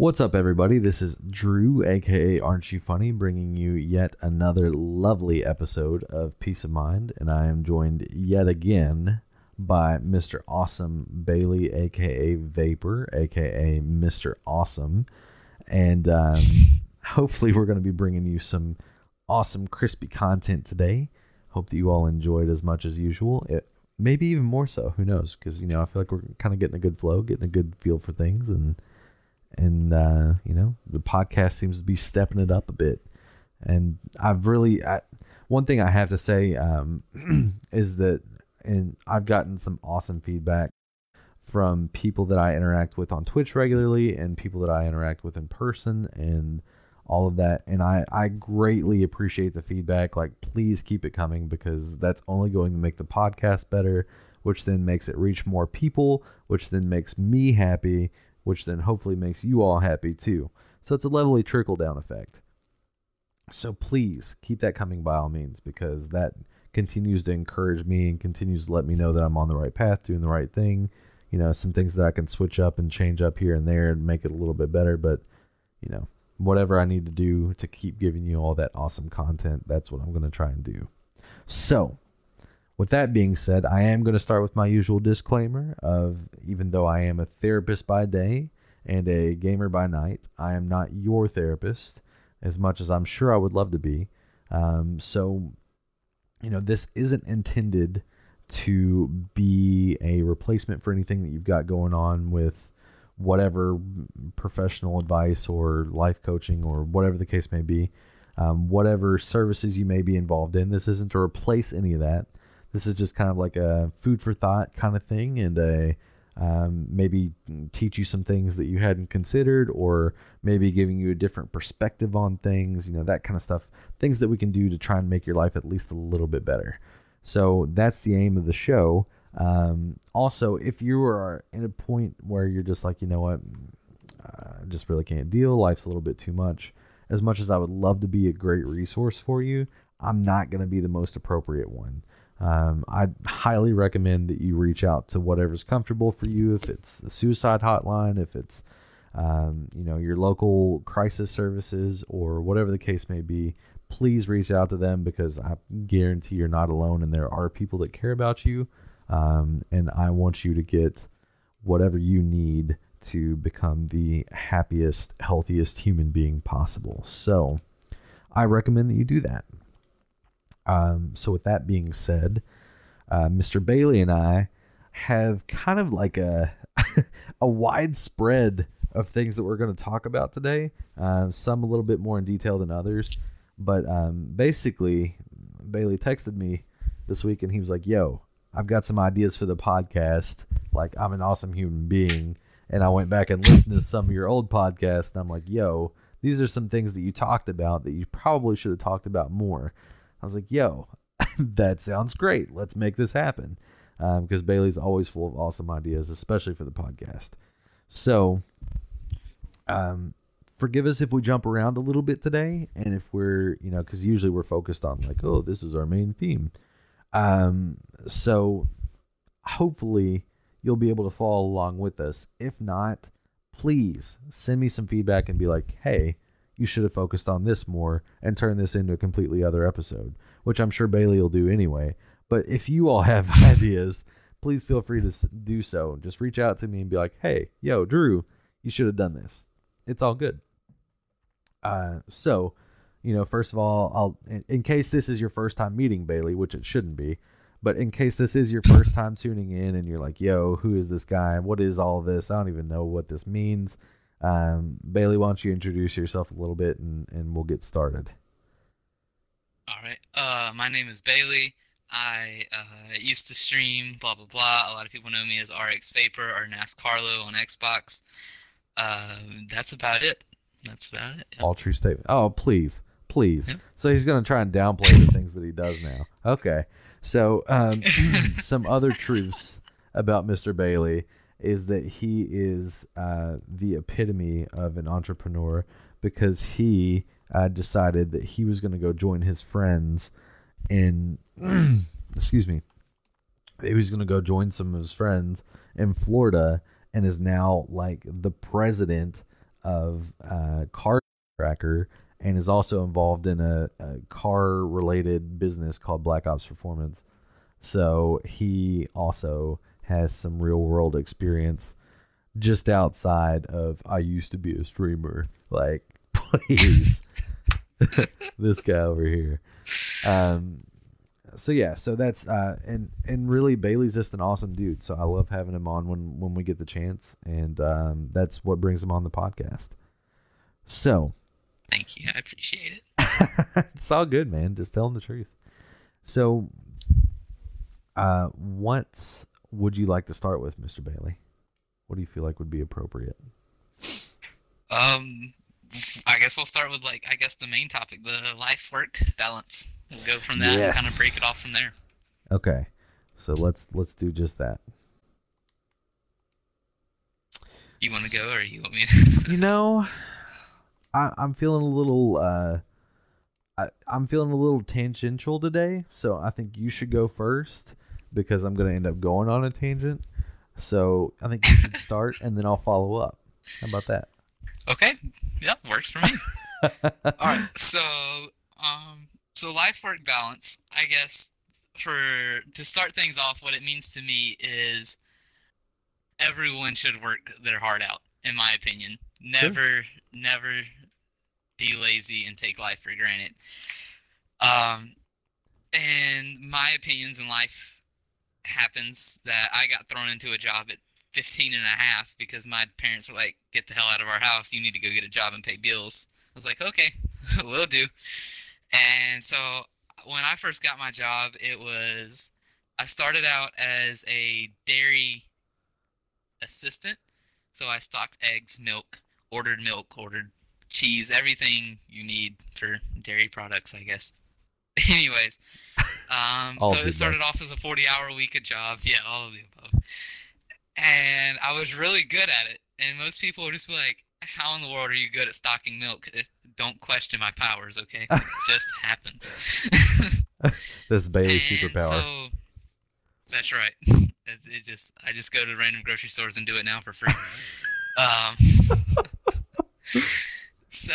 What's up, everybody? This is Drew, aka Aren't You Funny, bringing you yet another lovely episode of Peace of Mind. And I am joined yet again by Mr. Awesome Bailey, aka Vapor, aka Mr. Awesome. And um, hopefully, we're going to be bringing you some awesome, crispy content today. Hope that you all enjoyed as much as usual. It, maybe even more so. Who knows? Because, you know, I feel like we're kind of getting a good flow, getting a good feel for things. And and uh, you know the podcast seems to be stepping it up a bit. And I've really I, one thing I have to say um, is that, and I've gotten some awesome feedback from people that I interact with on Twitch regularly and people that I interact with in person and all of that. And I, I greatly appreciate the feedback. Like, please keep it coming because that's only going to make the podcast better, which then makes it reach more people, which then makes me happy, which then hopefully makes you all happy too. So it's a lovely trickle down effect. So please keep that coming by all means because that continues to encourage me and continues to let me know that I'm on the right path, doing the right thing. You know, some things that I can switch up and change up here and there and make it a little bit better. But, you know, whatever I need to do to keep giving you all that awesome content, that's what I'm going to try and do. So, with that being said, I am going to start with my usual disclaimer of even though I am a therapist by day and a gamer by night, I am not your therapist as much as I'm sure I would love to be. Um, so, you know, this isn't intended to be a replacement for anything that you've got going on with whatever professional advice or life coaching or whatever the case may be. Um, whatever services you may be involved in, this isn't to replace any of that this is just kind of like a food for thought kind of thing and a um, maybe teach you some things that you hadn't considered or maybe giving you a different perspective on things you know that kind of stuff. Things that we can do to try and make your life at least a little bit better. So that's the aim of the show. Um, also if you are in a point where you're just like you know what i just really can't deal life's a little bit too much as much as i would love to be a great resource for you i'm not going to be the most appropriate one um, I highly recommend that you reach out to whatever's comfortable for you. If it's the suicide hotline, if it's um, you know your local crisis services, or whatever the case may be, please reach out to them because I guarantee you're not alone, and there are people that care about you. Um, and I want you to get whatever you need to become the happiest, healthiest human being possible. So, I recommend that you do that. Um, so with that being said, uh, Mr. Bailey and I have kind of like a a widespread of things that we're going to talk about today. Uh, some a little bit more in detail than others, but um, basically, Bailey texted me this week and he was like, "Yo, I've got some ideas for the podcast. Like, I'm an awesome human being." And I went back and listened to some of your old podcasts, and I'm like, "Yo, these are some things that you talked about that you probably should have talked about more." I was like, yo, that sounds great. Let's make this happen. Because um, Bailey's always full of awesome ideas, especially for the podcast. So, um, forgive us if we jump around a little bit today. And if we're, you know, because usually we're focused on like, oh, this is our main theme. Um, so, hopefully, you'll be able to follow along with us. If not, please send me some feedback and be like, hey, you should have focused on this more and turned this into a completely other episode, which I'm sure Bailey will do anyway. But if you all have ideas, please feel free to do so. Just reach out to me and be like, hey, yo, Drew, you should have done this. It's all good. Uh, so, you know, first of all, I'll in, in case this is your first time meeting Bailey, which it shouldn't be, but in case this is your first time tuning in and you're like, yo, who is this guy? What is all this? I don't even know what this means. Um, Bailey, why don't you introduce yourself a little bit and, and we'll get started. All right. Uh, my name is Bailey. I uh, used to stream, blah, blah, blah. A lot of people know me as RX Vapor or NASCARlo on Xbox. Uh, that's about it. That's about it. All true statement. Oh, please. Please. Yep. So he's going to try and downplay the things that he does now. Okay. So um, some other truths about Mr. Bailey is that he is uh, the epitome of an entrepreneur because he uh, decided that he was going to go join his friends in excuse me he was going to go join some of his friends in Florida and is now like the president of uh, car tracker and is also involved in a, a car related business called Black Ops Performance. So he also has some real world experience just outside of I used to be a streamer. Like, please, this guy over here. Um, so yeah, so that's uh, and and really Bailey's just an awesome dude. So I love having him on when when we get the chance, and um, that's what brings him on the podcast. So, Thank you. I appreciate it. it's all good, man. Just telling the truth. So, uh, what would you like to start with, Mr. Bailey? What do you feel like would be appropriate? Um, I guess we'll start with like I guess the main topic, the life work balance. We'll go from that and kind of break it off from there. Okay, so let's let's do just that. You want to go or you want me? To? You know, I, I'm feeling a little. Uh, I, I'm feeling a little tangential today, so I think you should go first because I'm gonna end up going on a tangent. So I think you should start, and then I'll follow up. How about that? okay, yeah, works for me. All right, so um, so life work balance. I guess for to start things off, what it means to me is everyone should work their heart out. In my opinion, never, never be lazy and take life for granted. Um, and my opinions in life happens that I got thrown into a job at 15 and a half because my parents were like, get the hell out of our house. You need to go get a job and pay bills. I was like, okay, we'll do. And so when I first got my job, it was, I started out as a dairy assistant. So I stocked eggs, milk, ordered milk, ordered cheese, everything you need for dairy products, I guess. Anyways, um, so it started off as a 40 hour week of job. Yeah, all of the above. And I was really good at it. And most people would just be like, how in the world are you good at stocking milk? Don't question my powers, okay? It just happens. This Bailey And superpower. So that's right. It, it just I just go to random grocery stores and do it now for free. um, so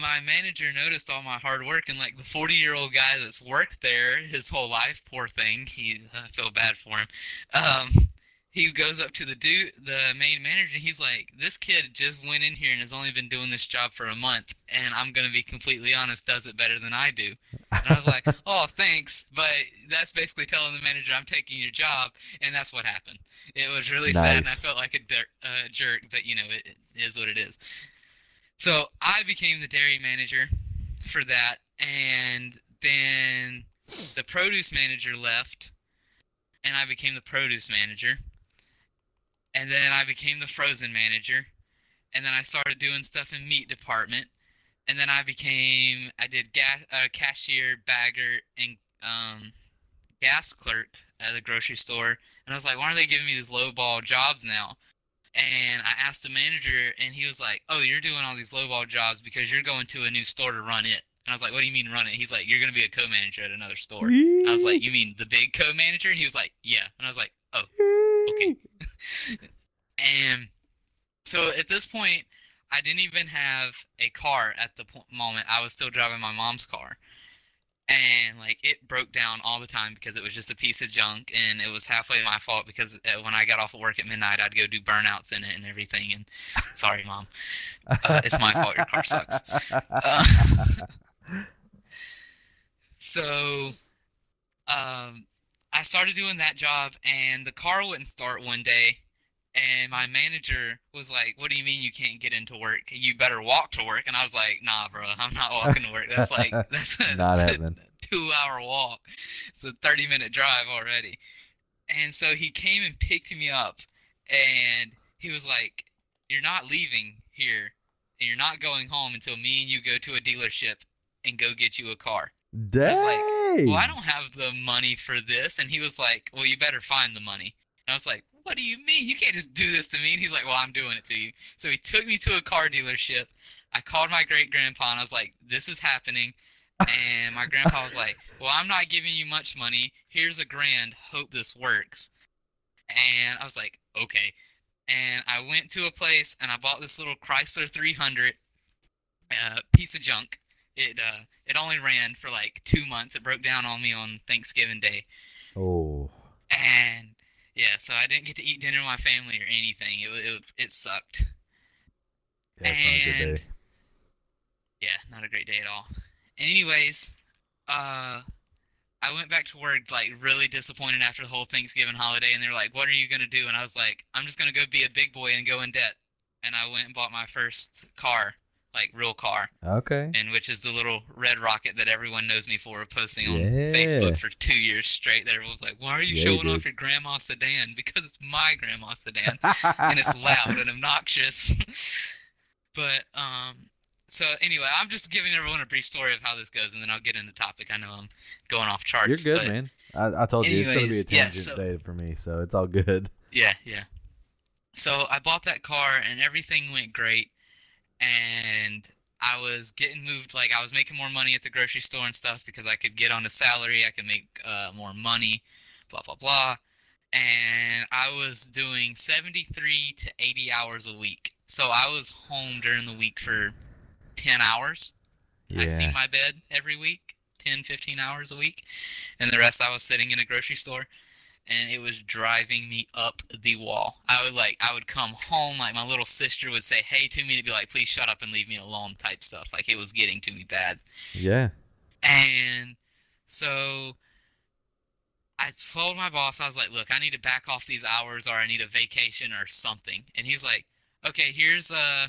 my manager noticed all my hard work and like the 40 year old guy that's worked there his whole life, poor thing. He I feel bad for him. Um, he goes up to the dude, the main manager, and he's like, "This kid just went in here and has only been doing this job for a month, and I'm gonna be completely honest, does it better than I do." And I was like, "Oh, thanks," but that's basically telling the manager I'm taking your job, and that's what happened. It was really sad, and I felt like a uh, jerk, but you know, it, it is what it is. So I became the dairy manager for that, and then the produce manager left, and I became the produce manager. And then I became the frozen manager, and then I started doing stuff in meat department, and then I became I did gas uh, cashier, bagger, and um, gas clerk at the grocery store. And I was like, why are they giving me these lowball jobs now? And I asked the manager, and he was like, "Oh, you're doing all these lowball jobs because you're going to a new store to run it." And I was like, "What do you mean run it?" He's like, "You're going to be a co-manager at another store." And I was like, "You mean the big co-manager?" And he was like, "Yeah." And I was like, "Oh." okay. And so at this point, I didn't even have a car at the moment. I was still driving my mom's car. And like it broke down all the time because it was just a piece of junk and it was halfway my fault because uh, when I got off of work at midnight, I'd go do burnouts in it and everything. And sorry, mom. Uh, it's my fault your car sucks. Uh, so um, I started doing that job, and the car wouldn't start one day. And my manager was like, "What do you mean you can't get into work? You better walk to work." And I was like, "Nah, bro, I'm not walking to work. That's like that's a, Not a happening. two-hour walk. It's a thirty-minute drive already." And so he came and picked me up, and he was like, "You're not leaving here, and you're not going home until me and you go to a dealership and go get you a car." Dang. was like, well, I don't have the money for this. And he was like, well, you better find the money. And I was like, what do you mean? You can't just do this to me. And he's like, well, I'm doing it to you. So he took me to a car dealership. I called my great grandpa and I was like, this is happening. And my grandpa was like, well, I'm not giving you much money. Here's a grand. Hope this works. And I was like, okay. and I went to a place and I bought this little Chrysler 300 uh, piece of junk. It uh, it only ran for like two months. It broke down on me on Thanksgiving Day, Oh. and yeah, so I didn't get to eat dinner with my family or anything. It it it sucked. Yeah, it's not a good And- day. Yeah, not a great day at all. And Anyways, uh, I went back to work like really disappointed after the whole Thanksgiving holiday, and they were like, "What are you gonna do?" And I was like, "I'm just gonna go be a big boy and go in debt." And I went and bought my first car, like real car, Okay. and which is the little red rocket that everyone knows me for posting on Yeah. Facebook for two years straight. That everyone's like, "Why are you Yeah, showing did. off your grandma's sedan?" Because it's my grandma's sedan and it's loud and obnoxious. but um, so anyway, I'm just giving everyone a brief story of how this goes, and then I'll get into the topic. I know I'm going off charts. You're good, but man. I, I told you it's gonna be a Anyways, yeah, tangent so- day for me, so it's all good. Yeah, yeah. So I bought that car, and everything went great, and I was getting moved. Like I was making more money at the grocery store and stuff because I could get on a salary. I could make uh, more money. Blah blah blah. And I was doing 73 to 80 hours a week. So I was home during the week for 10 hours. I Yeah. seen my bed every week, 10, 15 hours a week. And the rest I was sitting in a grocery store. And it was driving me up the wall. I would like, I would come home, like my little sister would say hey to me to be like, please shut up and leave me alone type stuff. Like it was getting to me bad. Yeah. And so I told my boss, I was like, look, I need to back off these hours or I need a vacation or something. And he's like, okay, here's a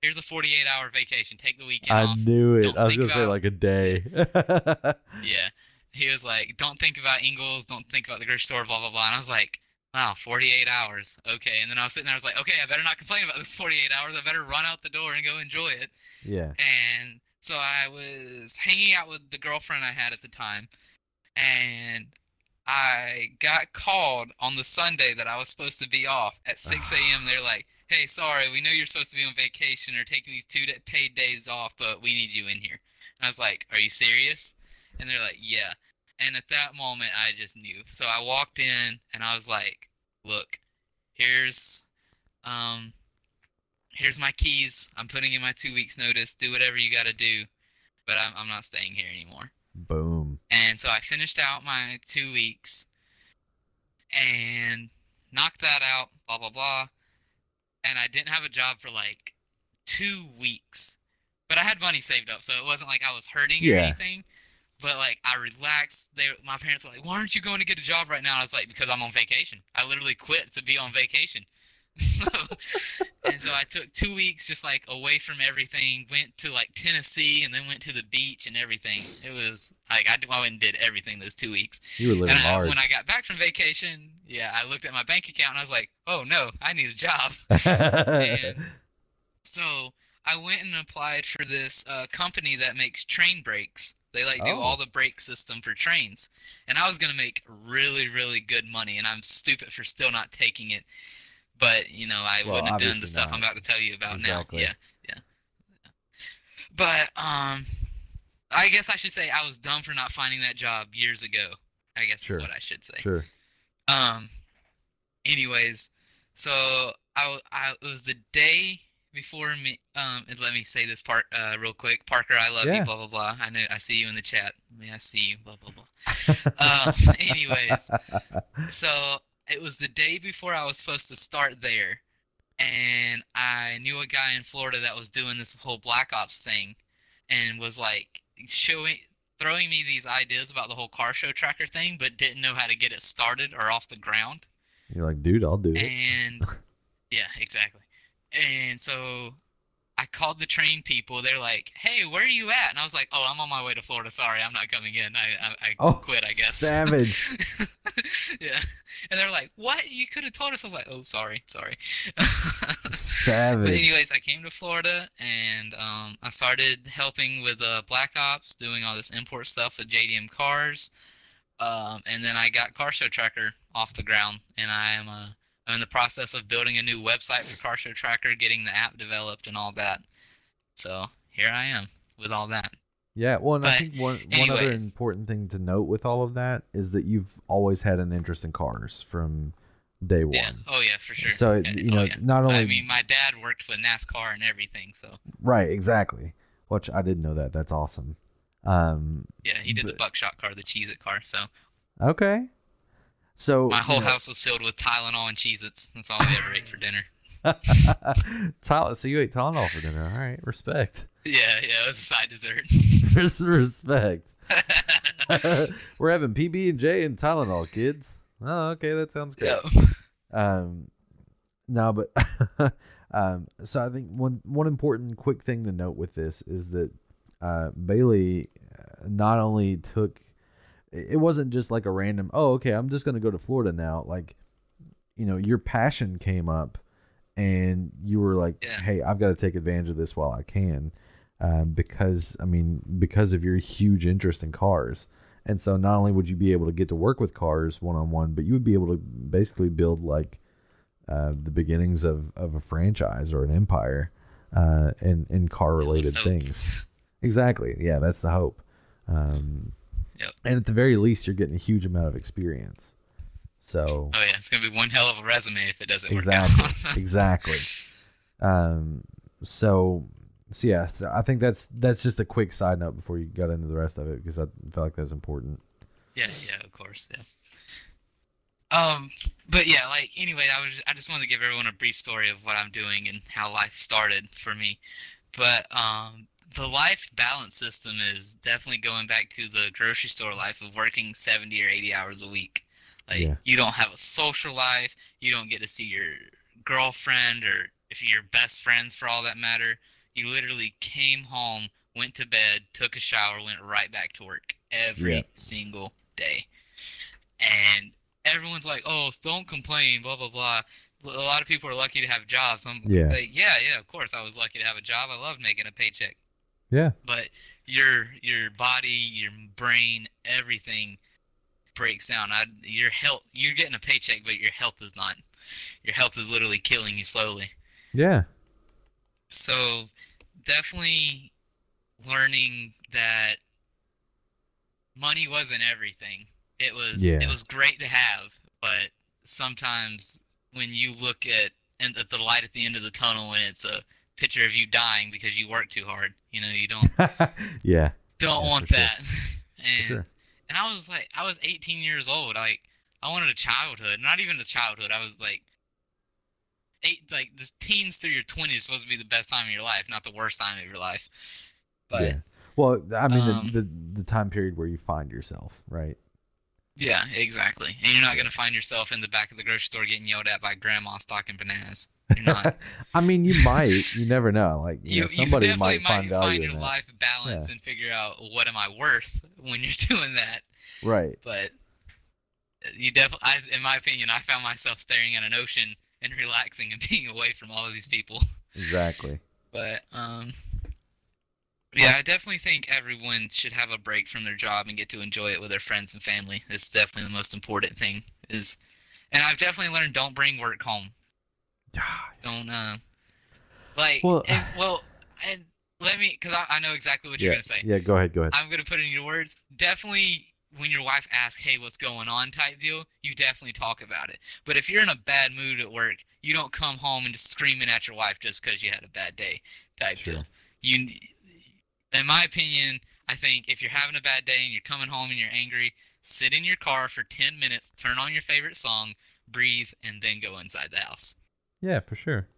here's a 48 hour vacation. Take the weekend I off. knew it. Don't I was gonna say like a day. Yeah. He was like, don't think about Ingles, don't think about the grocery store, blah, blah, blah. And I was like, wow, 48 hours. Okay. And then I was sitting there, I was like, okay, I better not complain about this 48 hours. I better run out the door and go enjoy it. yeah. And so I was hanging out with the girlfriend I had at the time, and I got called on the Sunday that I was supposed to be off at 6 ah. a.m. They're like, "Hey, sorry, we know you're supposed to be on vacation or taking these two paid days off, but we need you in here." And I was like, "Are you serious?" And they're like, "Yeah." And at that moment, I just knew. So I walked in and I was like, "Look, here's um here's my keys. I'm putting in my two weeks notice. Do whatever you got to do, but I'm, I'm not staying here anymore. Boom. And so I finished out my two weeks and knocked that out, blah, blah, blah. And I didn't have a job for like two weeks, but I had money saved up. So it wasn't like I was hurting or Yeah. anything. But like I relaxed. They, my parents were like, "Why aren't you going to get a job right now?" I was like, "Because I'm on vacation. I literally quit to be on vacation." so, and so I took two weeks just like away from everything. Went to like Tennessee and then went to the beach and everything. It was like I, I went and did everything those two weeks. You were living And I, large. when I got back from vacation, yeah, I looked at my bank account and I was like, "Oh no, I need a job." so I went and applied for this uh, company that makes train brakes. They like do Oh. all the brake system for trains, and I was gonna make really, really good money. And I'm stupid for still not taking it. But you know, I Well, wouldn't have done the stuff I'm about to tell you about Exactly. now. Yeah, yeah. But um, I guess I should say I was dumb for not finding that job years ago. I guess Sure. is what I should say. sure. Um. Anyways, so I, I it was the day before me. Um. And let me say this part uh real quick. Parker, I love Yeah. you. Blah blah blah. I know. I see you in the chat. May I see you? Blah blah blah. um. Anyways, so it was the day before I was supposed to start there, and I knew a guy in Florida that was doing this whole Black Ops thing, and was like showing, throwing me these ideas about the whole car show tracker thing, but didn't know how to get it started or off the ground. You're like, dude, I'll do it. And yeah, exactly. And so I called the train people. They're like, "Hey, where are you at?" And I was like, "Oh, I'm on my way to Florida. Sorry, I'm not coming in. I I, I Oh, quit. I guess." savage. yeah. And they're like, "What? You could have told us." I was like, "Oh, sorry, sorry." savage. But anyways, I came to Florida and um, I started helping with uh, Black Ops, doing all this import stuff with JDM cars, um, and then I got Car Show Tracker off the ground, and I am uh, I'm in the process of building a new website for Car Show Tracker, getting the app developed, and all that. So here I am with all that. Yeah, well, and I think one one other important thing to note with all of that is that you've always had an interest in cars from day one. Yeah. Oh yeah, for sure. So it- you Oh, know, yeah. not only I mean, my dad worked for NASCAR and everything, so right, exactly. Which I didn't know that. That's awesome. Um, yeah, he did the buckshot car, the Cheez It car. So okay. So my whole you know, house was filled with Tylenol and Cheez Its. That's all we ever ate for dinner. Tyler, so you ate Tylenol for dinner. All right, respect. Yeah, yeah, it was a side dessert. respect. We're having PB and J and Tylenol, kids. Oh, okay, that sounds great. yeah. Um, no, but um, so I think one one important quick thing to note with this is that uh, Bailey uh, not only took it wasn't just like a random oh okay I'm just gonna go to Florida now like you know your passion came up and you were like Yeah. hey I've got to take advantage of this while I can um, because I mean because of your huge interest in cars and so not only would you be able to get to work with cars one on one, but you would be able to basically build like uh, the beginnings of, of a franchise or an empire uh, in, in car related things. Exactly. Yeah, that's the hope. Um, Yep. And at the very least, you're getting a huge amount of experience. So Oh yeah, it's gonna be one hell of a resume if it doesn't work exactly, out. exactly. Um, so, so yeah, so I think that's that's just a quick side note before you got into the rest of it because I felt like that's important. Yeah, yeah, of course, yeah. Um, but yeah, like anyway, I was I just wanted to give everyone a brief story of what I'm doing and how life started for me. But um, the life balance system is definitely going back to the grocery store life of working 70 or 80 hours a week. Like Yeah. you don't have a social life, you don't get to see your girlfriend or if you're best friends for all that matter. You literally came home, went to bed, took a shower, went right back to work every Yeah. single day. And everyone's like, "Oh, don't complain," blah blah blah. A lot of people are lucky to have jobs. I'm Yeah. like, yeah, yeah, of course, I was lucky to have a job. I loved making a paycheck. Yeah. But your your body, your brain, everything breaks down. I, your health, you're getting a paycheck, but your health is not. Your health is literally killing you slowly. Yeah. So definitely learning that money wasn't everything. It was Yeah. it was great to have, but sometimes when you look at and at the light at the end of the tunnel and it's a picture of you dying because you work too hard, you know, you don't yeah. don't Yeah, want for sure. that. and sure. and I was like I was 18 years old. Like I wanted a childhood, not even a childhood. I was like eight like the teens through your 20s is supposed to be the best time of your life, not the worst time of your life. But yeah. Well, I mean, um, the, the the time period where you find yourself, right? Yeah, exactly. And you're not gonna find yourself in the back of the grocery store getting yelled at by grandma stocking bananas. You're not. I mean, you might. You never know. Like, you, you, know, you somebody definitely might might find your that. life balance and figure out what am I worth when you're doing that. Right. but you definitely, in my opinion, I found myself staring at an ocean and relaxing and being away from all of these people. Exactly. But um, yeah, I definitely think everyone should have a break from their job and get to enjoy it with their friends and family. It's definitely the most important thing. Is, and I've definitely learned don't bring work home. Don't uh, like Well- and, well, and let me because I, I know exactly what you're gonna say. Yeah. Go ahead. Go ahead. I'm gonna put it in your words. Definitely, when your wife asks, "Hey, what's going on?" type deal, you definitely talk about it. But if you're in a bad mood at work, you don't come home and just screaming at your wife just because you had a bad day, type Sure. deal. You, in my opinion, I think if you're having a bad day and you're coming home and you're angry, sit in your car for 10 minutes, turn on your favorite song, breathe, and then go inside the house. Yeah, for sure.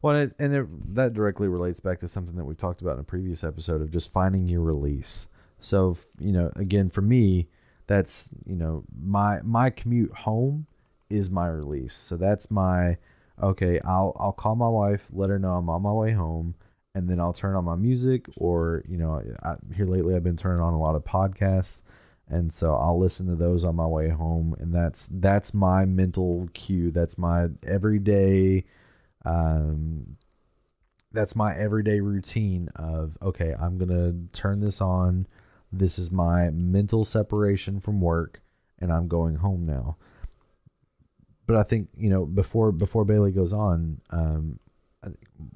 Well, it, and it, that directly relates back to something that we talked about in a previous episode of just finding your release. So, you know, again, for me, that's you know my my commute home is my release. So that's my okay. I'll I'll call my wife, let her know I'm on my way home, and then I'll turn on my music. Or you know, I, here lately I've been turning on a lot of podcasts, and so I'll listen to those on my way home. And that's that's my mental cue. That's my everyday. Um, that's my everyday routine of okay i'm gonna turn this on this is my mental separation from work and i'm going home now but i think you know before before bailey goes on um,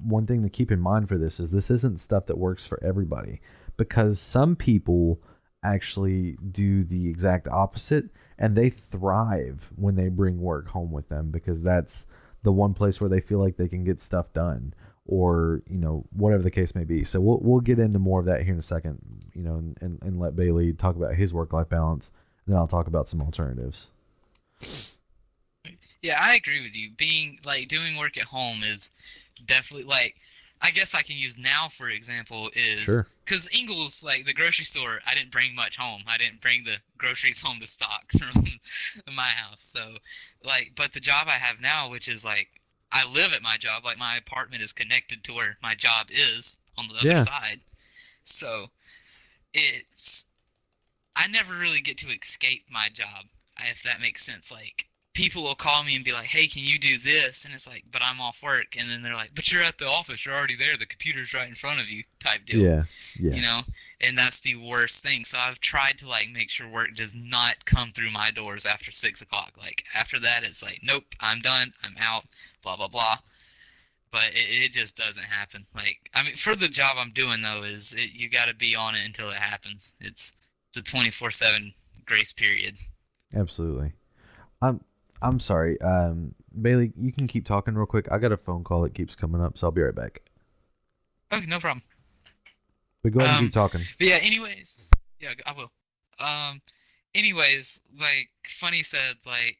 one thing to keep in mind for this is this isn't stuff that works for everybody because some people actually do the exact opposite and they thrive when they bring work home with them because that's the one place where they feel like they can get stuff done or you know whatever the case may be so we'll, we'll get into more of that here in a second you know and, and, and let bailey talk about his work-life balance and then i'll talk about some alternatives Yeah, I agree with you. Being like doing work at home is definitely like I guess I can use now for example is Sure. because Ingles like the grocery store I didn't bring much home. I didn't bring the groceries home to stock from my house. So like but the job I have now which is like I live at my job like my apartment is connected to where my job is on the other Yeah. side. So it's I never really get to escape my job if that makes sense like people will call me and be like, "Hey, can you do this?" And it's like, "But I'm off work." And then they're like, "But you're at the office. You're already there. The computer's right in front of you." Type deal. yeah yeah You know, and that's the worst thing. So I've tried to like make sure work does not come through my doors after six o'clock. Like after that, it's like, "Nope, I'm done. I'm out." Blah blah blah. But it, it just doesn't happen. Like I mean, for the job I'm doing though, is it, you got to be on it until it happens. It's it's a 24/7 grace period. absolutely i'm i'm sorry um bailey you can keep talking real quick i got a phone call that keeps coming up so i'll be right back Okay, no problem. but go ahead and Um, keep talking But yeah, anyways, yeah, I will. Um, anyways, like Funny said, like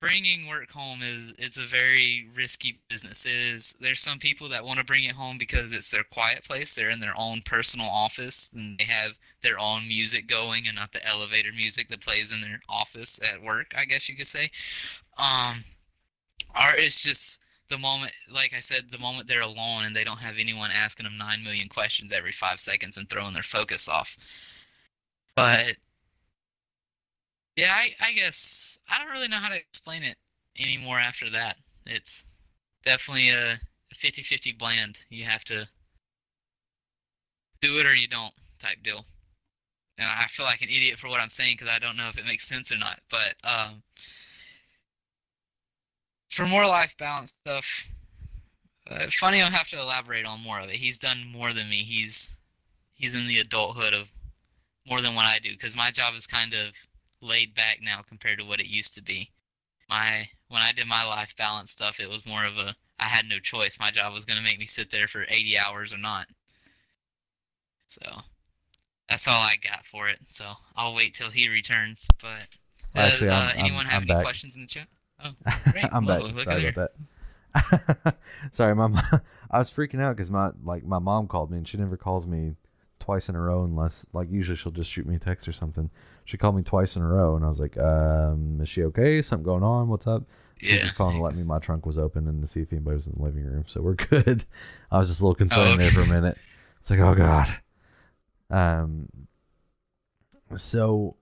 bringing work home is it's a very risky business. It is there's some people that want to bring it home because it's their quiet place. They're in their own personal office and they have their own music going and not the elevator music that plays in their office at work. I guess you could say. Um, or it's just the moment, like I said, the moment they're alone and they don't have anyone asking them nine million questions every five seconds and throwing their focus off. But yeah, I, I guess I don't really know how to explain it anymore after that. It's definitely a 50 50 blend. You have to do it or you don't type deal. And I feel like an idiot for what I'm saying because I don't know if it makes sense or not. But um, for more life balance stuff, uh, Funny will have to elaborate on more of it. He's done more than me. He's he's in the adulthood of more than what I do because my job is kind of laid back now compared to what it used to be. My when I did my life balance stuff, it was more of a I had no choice. My job was going to make me sit there for 80 hours or not. So that's all I got for it. So I'll wait till he returns. But uh, Actually, I'm- uh, I'm- anyone have I'm any back. questions in the chat? Oh, great. I'm Whoa, back. look Sorry about that. Sorry, my mom, I was freaking out because my like my mom called me and she never calls me twice in a row unless like usually she'll just shoot me a text or something. She called me twice in a row and I was like, um, is she okay? Something going on? What's up? She Yeah. just calling to let me my trunk was open and to see if anybody was in the living room. So we're good. I was just a little concerned Oh, there for a minute. It's like, oh god. Um. So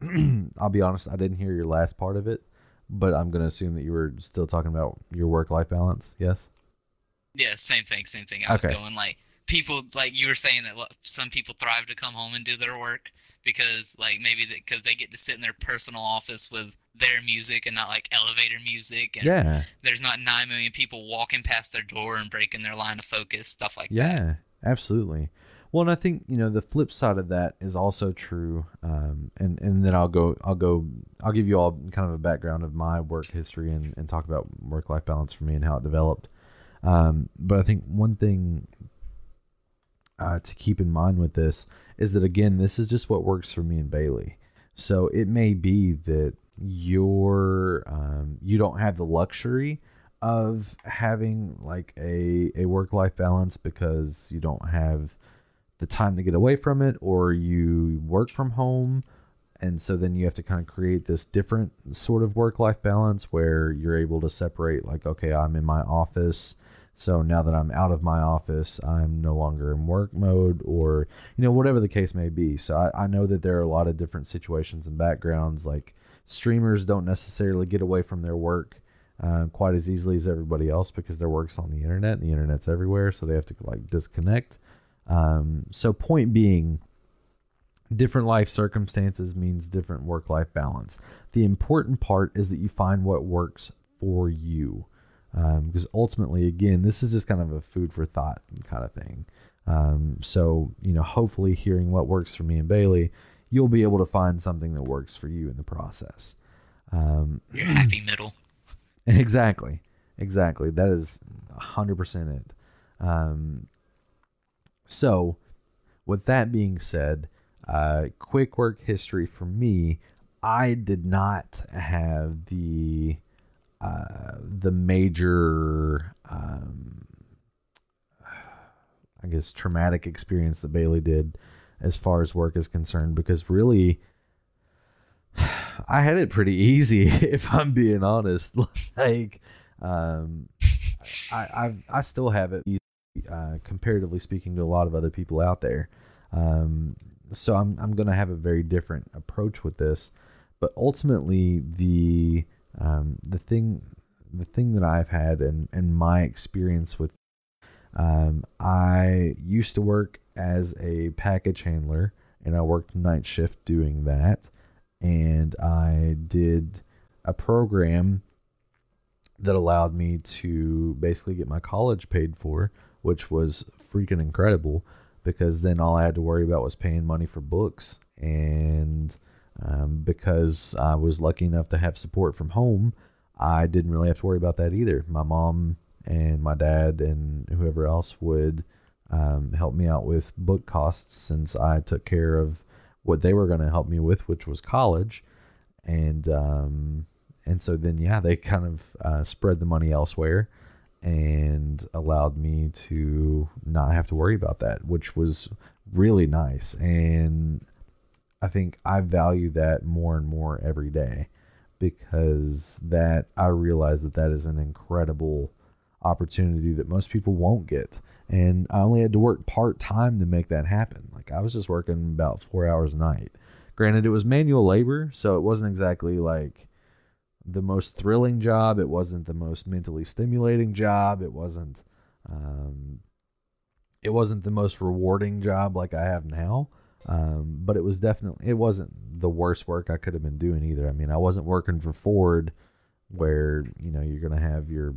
I'll be honest, I didn't hear your last part of it, but I'm gonna assume that you were still talking about your work life balance. Yes. Yeah, same thing, same thing. I was going like people like you were saying that some people thrive to come home and do their work because like maybe because they get to sit in their personal office with their music and not like elevator music and Yeah. there's not 9 million people walking past their door and breaking their line of focus, stuff like that. Yeah. Absolutely. Well, and I think you know the flip side of that is also true. Um, and and then I'll go, I'll go, I'll give you all kind of a background of my work history and, and talk about work life balance for me and how it developed. Um, but I think one thing uh, to keep in mind with this is that again, this is just what works for me and Bailey. So it may be that you're um, you don't have the luxury of having like a a work life balance because you don't have the time to get away from it or you work from home and so then you have to kind of create this different sort of work life balance where you're able to separate like okay I'm in my office so now that I'm out of my office I'm no longer in work mode or you know whatever the case may be. So I, I know that there are a lot of different situations and backgrounds. Like streamers don't necessarily get away from their work uh, quite as easily as everybody else because their work's on the internet and the internet's everywhere. So they have to like disconnect. Um, so point being different life circumstances means different work life balance. The important part is that you find what works for you Um, because ultimately, again, this is just kind of a food for thought kind of thing. Um, so, you know, hopefully, hearing what works for me and Bailey, you'll be able to find something that works for you in the process. Um, Your happy middle. Exactly. Exactly. That is 100% it. Um, so, with that being said, uh, quick work history for me, I did not have the uh, the major, um, I guess, traumatic experience that Bailey did as far as work is concerned, because really, I had it pretty easy, if I'm being honest. like, um, I, I I still have it, uh, comparatively speaking to a lot of other people out there. Um, so I'm I'm gonna have a very different approach with this, but ultimately the um, the thing the thing that I've had and and my experience with um, I used to work as a package handler and I worked night shift doing that and I did a program that allowed me to basically get my college paid for, which was freaking incredible because then all I had to worry about was paying money for books. And um, because I was lucky enough to have support from home, I didn't really have to worry about that either. My mom and my dad and whoever else would um, help me out with book costs since I took care of what they were going to help me with, which was college. And um, and so then yeah, they kind of uh, spread the money elsewhere and allowed me to not have to worry about that, which was really nice. And I think I value that more and more every day because that I realize that that is an incredible opportunity that most people won't get. And I only had to work part time to make that happen. Like I was just working about four hours a night. Granted, it was manual labor, so it wasn't exactly like the most thrilling job. It wasn't the most mentally stimulating job. It wasn't um, it wasn't the most rewarding job like I have now. Um, but it was definitely it wasn't the worst work I could have been doing either. I mean, I wasn't working for Ford where you know you're gonna have your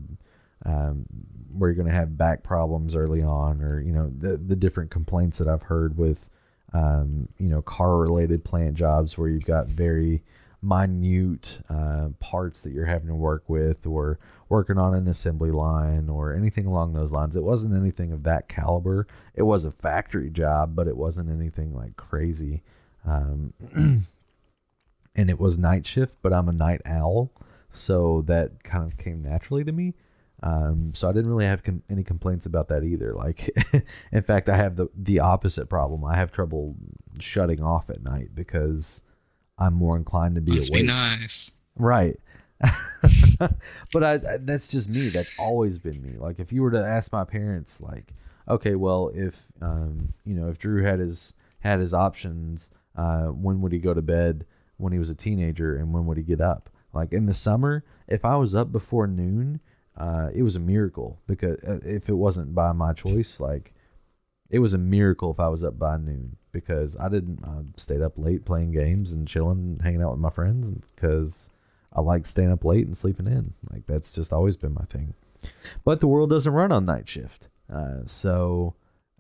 um, where you're gonna have back problems early on, or you know the the different complaints that I've heard with um, you know car related plant jobs where you've got very minute uh, parts that you're having to work with or working on an assembly line or anything along those lines. It wasn't anything of that caliber. It was a factory job, but it wasn't anything like crazy. Um, and it was night shift, but I'm a night owl, so that kind of came naturally to me. Um, so I didn't really have com- any complaints about that either. Like, in fact, I have the the opposite problem. I have trouble shutting off at night because I'm more inclined to be Must awake. be nice. Right. but I, that's just me. That's always been me. Like if you were to ask my parents, like, okay, well, if um, you know, if Drew had his had his options, uh, when would he go to bed when he was a teenager, and when would he get up? Like in the summer, if I was up before noon, uh, it was a miracle because uh, if it wasn't by my choice, like it was a miracle if I was up by noon because I didn't. I stayed up late playing games and chilling, hanging out with my friends because I like staying up late and sleeping in. Like that's just always been my thing. But the world doesn't run on night shift, uh, so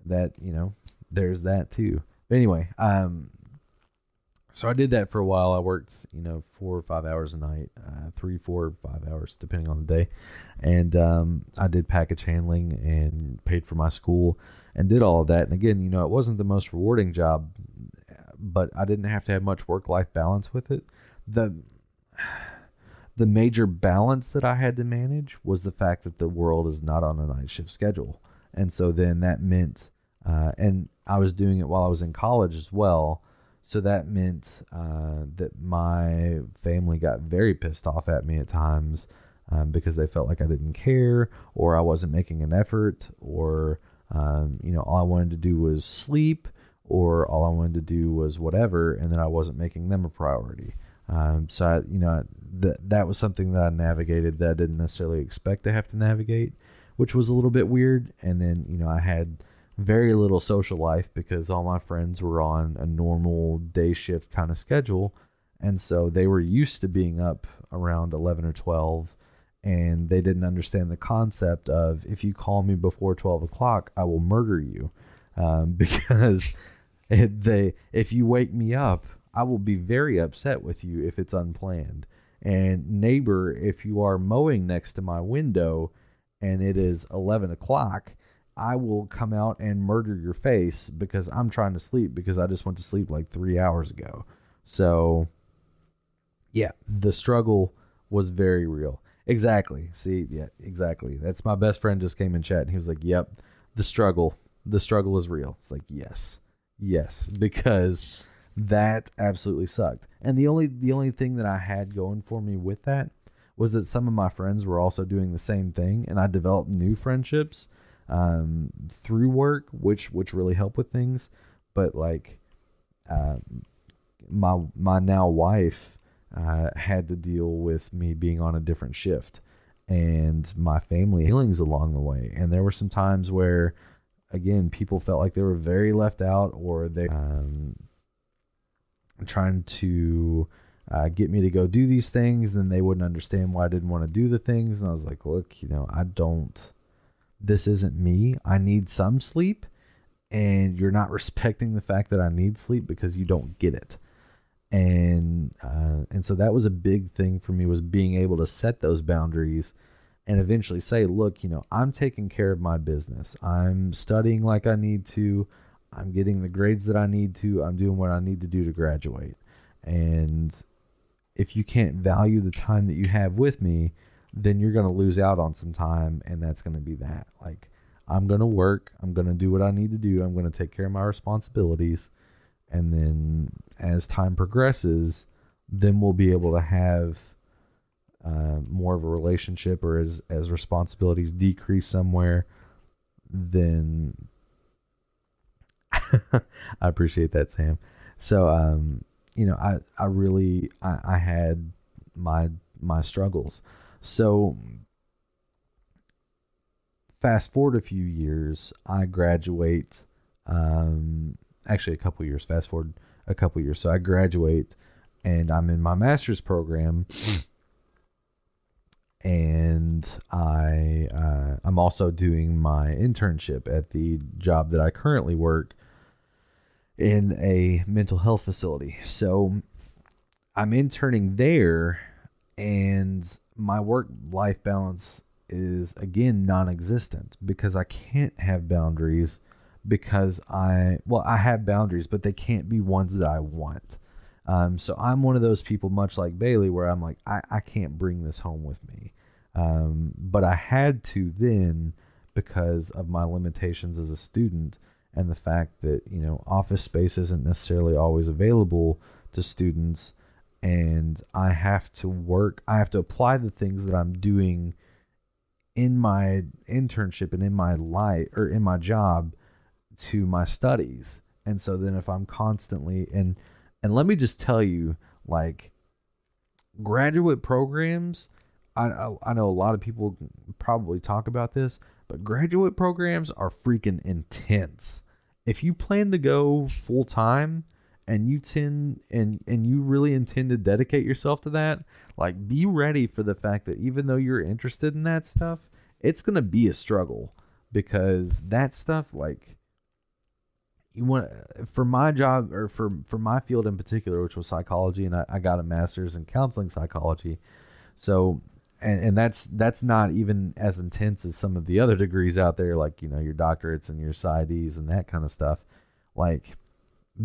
that you know, there's that too. But anyway, um, so I did that for a while. I worked, you know, four or five hours a night, uh, three, four, five hours depending on the day, and um, I did package handling and paid for my school and did all of that. And again, you know, it wasn't the most rewarding job, but I didn't have to have much work life balance with it. The the major balance that I had to manage was the fact that the world is not on a night shift schedule. And so then that meant, uh, and I was doing it while I was in college as well. So that meant uh, that my family got very pissed off at me at times um, because they felt like I didn't care or I wasn't making an effort or, um, you know, all I wanted to do was sleep or all I wanted to do was whatever. And then I wasn't making them a priority. Um, so I, you know, that that was something that I navigated that I didn't necessarily expect to have to navigate, which was a little bit weird. And then, you know, I had very little social life because all my friends were on a normal day shift kind of schedule. And so they were used to being up around 11 or 12 and they didn't understand the concept of if you call me before 12 o'clock, I will murder you. Um, because it, they, if you wake me up, I will be very upset with you if it's unplanned. And neighbor, if you are mowing next to my window and it is 11 o'clock, I will come out and murder your face because I'm trying to sleep because I just went to sleep like three hours ago. So, yeah, the struggle was very real. Exactly. See, yeah, exactly. That's my best friend just came in chat and he was like, "Yep, the struggle, the struggle is real." It's like, "Yes. Yes, because that absolutely sucked." And the only the only thing that I had going for me with that was that some of my friends were also doing the same thing and I developed new friendships um, through work which which really helped with things, but like uh, my my now wife uh, had to deal with me being on a different shift and my family feelings along the way. And there were some times where, again, people felt like they were very left out or they um, trying to uh, get me to go do these things. Then they wouldn't understand why I didn't want to do the things. And I was like, look, you know, I don't, this isn't me. I need some sleep. And you're not respecting the fact that I need sleep because you don't get it and uh, and so that was a big thing for me was being able to set those boundaries and eventually say look you know i'm taking care of my business i'm studying like i need to i'm getting the grades that i need to i'm doing what i need to do to graduate. And if you can't value the time that you have with me then you're going to lose out on some time and that's going to be that. Like i'm going to work i'm going to do what i need to do i'm going to take care of my responsibilities and then as time progresses, then we'll be able to have uh, more of a relationship, or as as responsibilities decrease somewhere, then I appreciate that, Sam. So, um, you know, I I really I, I had my my struggles. So fast forward a few years, I graduate. Um, actually, a couple years. Fast forward a couple years. So I graduate and I'm in my master's program. and I uh, I'm also doing my internship at the job that I currently work in a mental health facility. So I'm interning there, and my work life balance is again non-existent because I can't have boundaries because I well I have boundaries, but they can't be ones that I want. Um, so I'm one of those people, much like Bailey, where I'm like I, I can't bring this home with me, um, but I had to then because of my limitations as a student and the fact that you know office space isn't necessarily always available to students and I have to work I have to apply the things that I'm doing in my internship and in my life or in my job to my studies. And so then if I'm constantly and and let me just tell you like graduate programs I, I, I know a lot of people probably talk about this, but graduate programs are freaking intense. If you plan to go full time and you tend and and you really intend to dedicate yourself to that, like be ready for the fact that even though you're interested in that stuff, it's going to be a struggle because that stuff like you want for my job or for for my field in particular, which was psychology, and I, I got a master's in counseling psychology. So, and, and that's that's not even as intense as some of the other degrees out there, like you know your doctorates and your PsyDs and that kind of stuff. Like,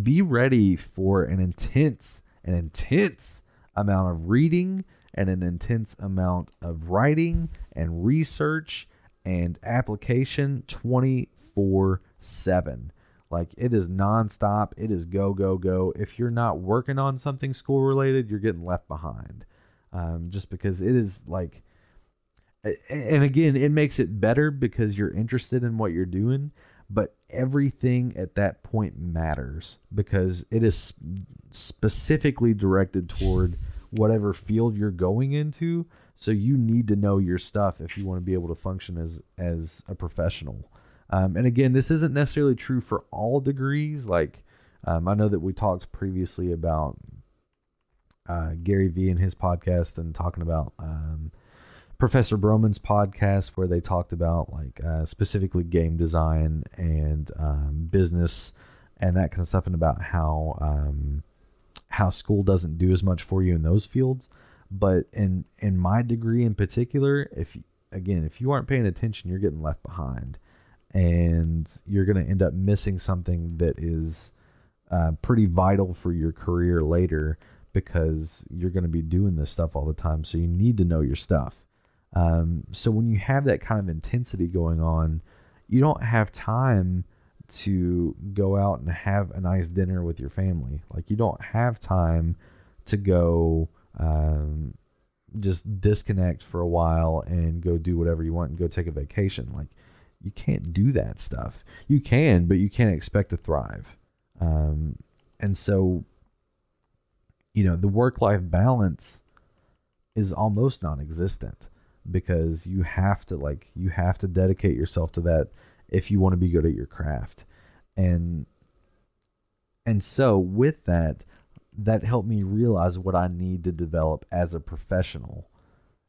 be ready for an intense, an intense amount of reading and an intense amount of writing and research and application 24 7 like it is nonstop. It is go go go. If you're not working on something school related, you're getting left behind. Um, just because it is like, and again, it makes it better because you're interested in what you're doing. But everything at that point matters because it is specifically directed toward whatever field you're going into. So you need to know your stuff if you want to be able to function as as a professional. Um, and again, this isn't necessarily true for all degrees. Like, um, I know that we talked previously about uh, Gary Vee and his podcast and talking about um, Professor Broman's podcast where they talked about like uh, specifically game design and um, business and that kind of stuff, and about how um, how school doesn't do as much for you in those fields. But in in my degree in particular, if again if you aren't paying attention, you're getting left behind, and you're going to end up missing something that is uh, pretty vital for your career later because you're going to be doing this stuff all the time. So you need to know your stuff. Um, so when you have that kind of intensity going on, you don't have time to go out and have a nice dinner with your family. Like you don't have time to go um, just disconnect for a while and go do whatever you want and go take a vacation. Like you can't do that stuff. You can, but you can't expect to thrive. Um, and so, you know, the work life balance is almost non existent because you have to like you have to dedicate yourself to that if you want to be good at your craft. And and so with that that helped me realize what i need to develop as a professional.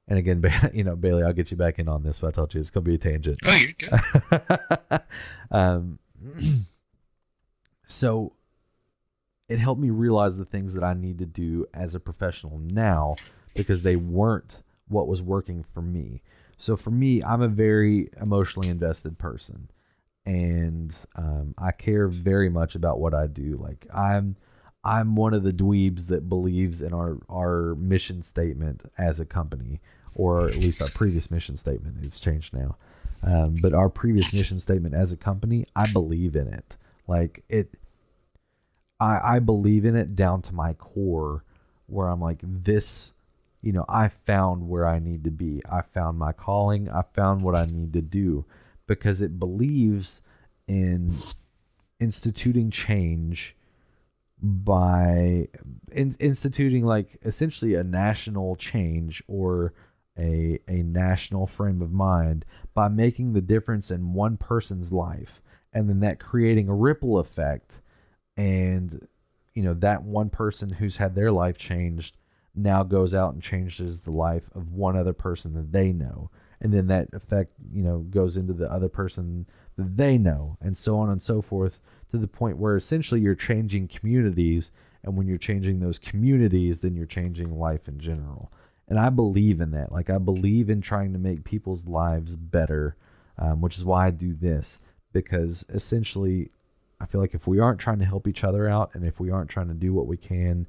And again you know bailey i'll get you back in on this but i told you it's going to be a tangent. Oh, you're good. um, so it helped me realize the things that I need to do as a professional now because they weren't what was working for me. So for me, I'm a very emotionally invested person, and um, I care very much about what I do. Like I'm, I'm one of the dweebs that believes in our our mission statement as a company, or at least our previous mission statement. It's changed now, um, but our previous mission statement as a company, I believe in it. Like it, I I believe in it down to my core, where I'm like this you know, I found where I need to be. I found my calling. I found what I need to do because it believes in instituting change by in, instituting like essentially a national change or a a national frame of mind by making the difference in one person's life and then that creating a ripple effect and you know that one person who's had their life changed now goes out and changes the life of one other person that they know. And then that effect you know goes into the other person that they know and so on and so forth to the point where essentially you're changing communities. And when you're changing those communities then you're changing life in general. And i believe in that. Like i believe in trying to make people's lives better um, which is why i do this. Because essentially i feel like if we aren't trying to help each other out and if we aren't trying to do what we can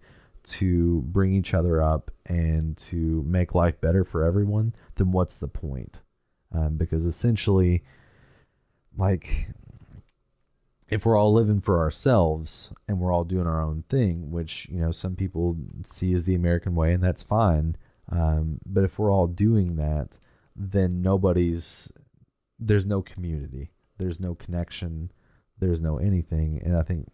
to bring each other up and to make life better for everyone, then what's the point? Um, because essentially, like, if we're all living for ourselves and we're all doing our own thing, which, you know, some people see as the American way, and that's fine. Um, but if we're all doing that, then nobody's, there's no community, there's no connection, there's no anything. And I think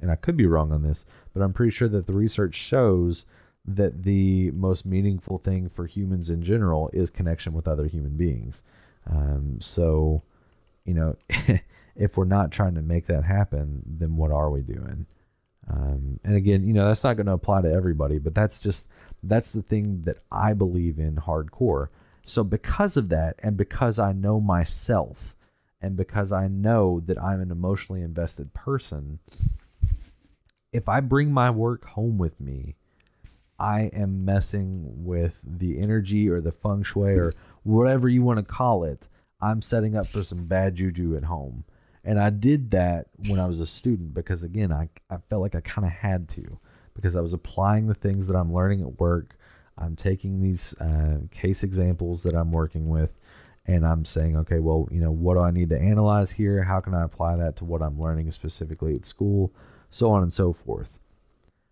and I could be wrong on this, but I'm pretty sure that the research shows that the most meaningful thing for humans in general is connection with other human beings. Um, so, you know, if we're not trying to make that happen, then what are we doing? Um, and again, you know, that's not going to apply to everybody, but that's just that's the thing that I believe in hardcore. So because of that, and because I know myself, and because I know that I'm an emotionally invested person, if I bring my work home with me, I am messing with the energy or the feng shui or whatever you want to call it. I'm setting up for some bad juju at home. And I did that when I was a student because, again, I, I felt like I kind of had to because I was applying the things that I'm learning at work. I'm taking these uh, case examples that I'm working with and I'm saying, okay, well, you know, what do I need to analyze here? How can I apply that to what I'm learning specifically at school? so on and so forth.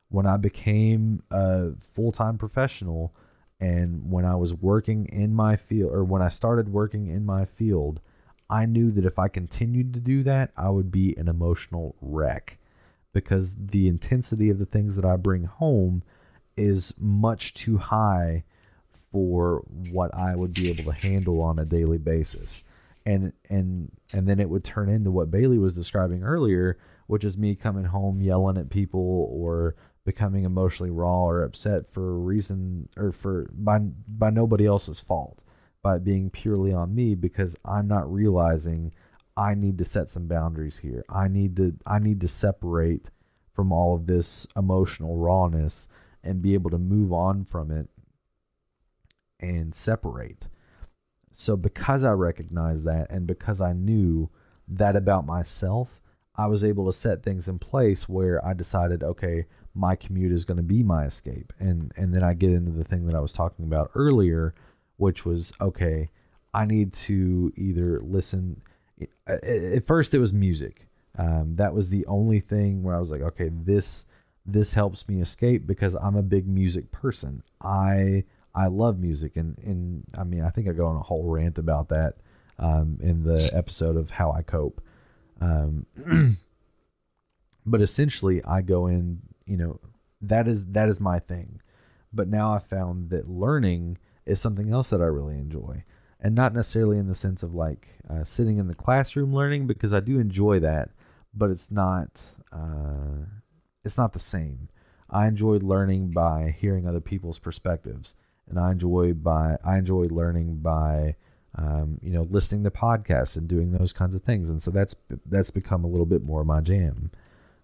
When I became a full time professional and when I was working in my field, or when I started working in my field, I knew that if I continued to do that, I would be an emotional wreck because the intensity of the things that I bring home is much too high for what I would be able to handle on a daily basis. And and and then it would turn into what Bailey was describing earlier, which is me coming home yelling at people or becoming emotionally raw or upset for a reason or for by by nobody else's fault by being purely on me because I'm not realizing I need to set some boundaries here. I need to I need to separate from all of this emotional rawness and be able to move on from it and separate. So because I recognized that and because I knew that about myself, I was able to set things in place where I decided, okay, my commute is going to be my escape. And and then I get into the thing that I was talking about earlier, which was okay, I need to either listen at first it was music. Um, that was the only thing where I was like, okay, this this helps me escape because I'm a big music person. I I love music, and and I mean, I think I go on a whole rant about that um, in the episode of how I cope. Um, but essentially, I go in, you know, that is that is my thing. But now I found that learning is something else that I really enjoy, and not necessarily in the sense of like uh, sitting in the classroom learning because I do enjoy that, but it's not uh, it's not the same. I enjoy learning by hearing other people's perspectives and I enjoy by I enjoy learning by um, you know listening to podcasts and doing those kinds of things, and so that's that's become a little bit more my jam.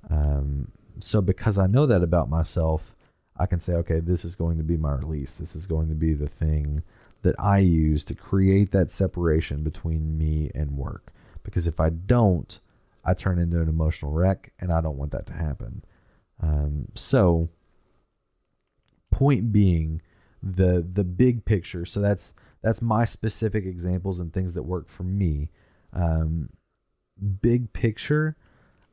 Um, so because I know that about myself, I can say, okay, this is going to be my release. This is going to be the thing that I use to create that separation between me and work. Because if I don't, I turn into an emotional wreck, and I don't want that to happen. Um, so, point being the the big picture. So that's that's my specific examples and things that work for me. Um, big picture,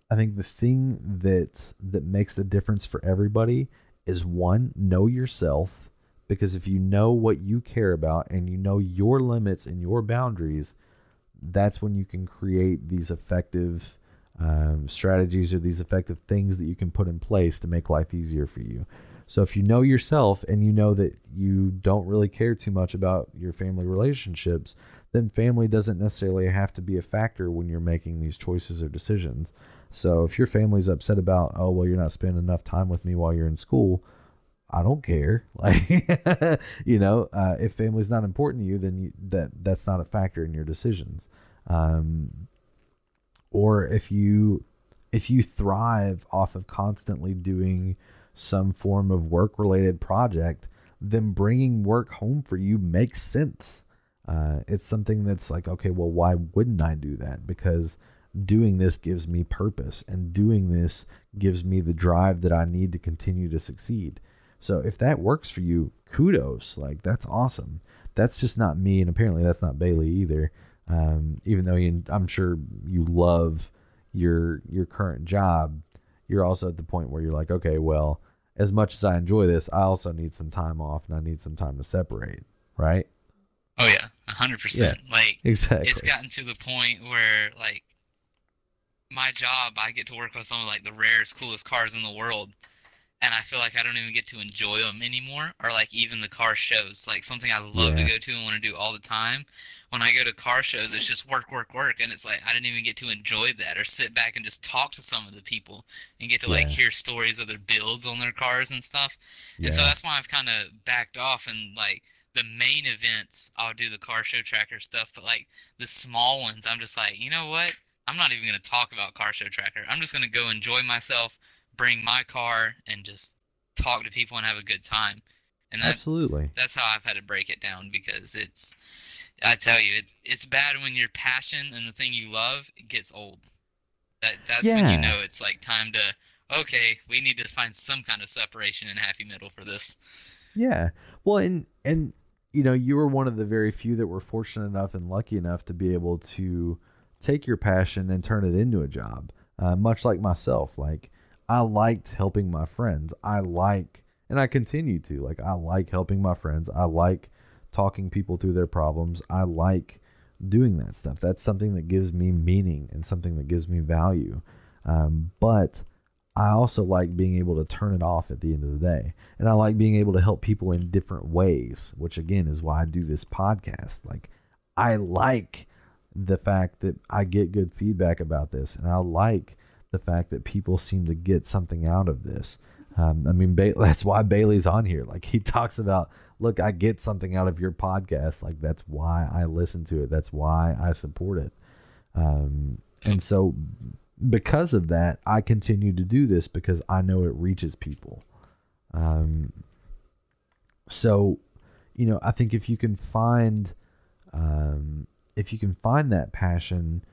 I think the thing that that makes the difference for everybody is one, know yourself because if you know what you care about and you know your limits and your boundaries, that's when you can create these effective um, strategies or these effective things that you can put in place to make life easier for you. So if you know yourself and you know that you don't really care too much about your family relationships, then family doesn't necessarily have to be a factor when you're making these choices or decisions. So if your family's upset about, oh, well, you're not spending enough time with me while you're in school, I don't care. Like, you know, uh, if family's not important to you, then you, that that's not a factor in your decisions. Um, or if you if you thrive off of constantly doing some form of work related project, then bringing work home for you makes sense. Uh, it's something that's like, okay, well, why wouldn't I do that? Because doing this gives me purpose, and doing this gives me the drive that I need to continue to succeed. So if that works for you, kudos. Like, that's awesome. That's just not me, and apparently that's not Bailey either. Um, even though you, I'm sure you love your your current job, you're also at the point where you're like, okay, well, as much as I enjoy this, I also need some time off and I need some time to separate, right? Oh yeah, hundred yeah, percent. Like exactly, it's gotten to the point where like my job, I get to work with some of like the rarest, coolest cars in the world, and I feel like I don't even get to enjoy them anymore, or like even the car shows, like something I love yeah. to go to and want to do all the time. When I go to car shows, it's just work, work, work, and it's like I didn't even get to enjoy that or sit back and just talk to some of the people and get to yeah. like hear stories of their builds on their cars and stuff. Yeah. And so that's why I've kind of backed off and like the main events, I'll do the car show tracker stuff, but like the small ones, I'm just like, you know what? I'm not even gonna talk about car show tracker. I'm just gonna go enjoy myself bring my car and just talk to people and have a good time. And that, absolutely, that's how I've had to break it down because it's, I tell you, it's it's bad when your passion and the thing you love gets old. That that's yeah. when you know it's like time to okay, we need to find some kind of separation and happy middle for this. Yeah. Well, and and you know, you were one of the very few that were fortunate enough and lucky enough to be able to take your passion and turn it into a job. Uh, much like myself, like I liked helping my friends. I like, and I continue to like. I like helping my friends. I like talking people through their problems. I like doing that stuff. That's something that gives me meaning and something that gives me value. Um, but I also like being able to turn it off at the end of the day. And I like being able to help people in different ways, which again is why I do this podcast. Like, I like the fact that I get good feedback about this, and I like the fact that people seem to get something out of this. Um, I mean, ba- that's why Bailey's on here. Like he talks about look, I get something out of your podcast. Like that's why I listen to it. That's why I support it. Um, and so because of that, I continue to do this because I know it reaches people. Um, so, you know, I think if you can find, um, if you can find that passion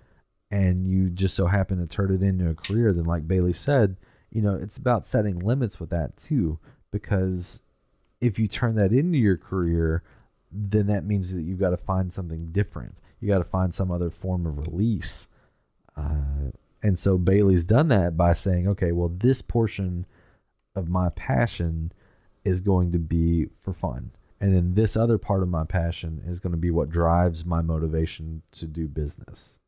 and you just so happen to turn it into a career, then like Bailey said, you know, it's about setting limits with that too, because if you turn that into your career, then that means that you've got to find something different. You got to find some other form of release. Uh, and so Bailey's done that by saying, okay, well, this portion of my passion is going to be for fun. And then this other part of my passion is going to be what drives my motivation to do business.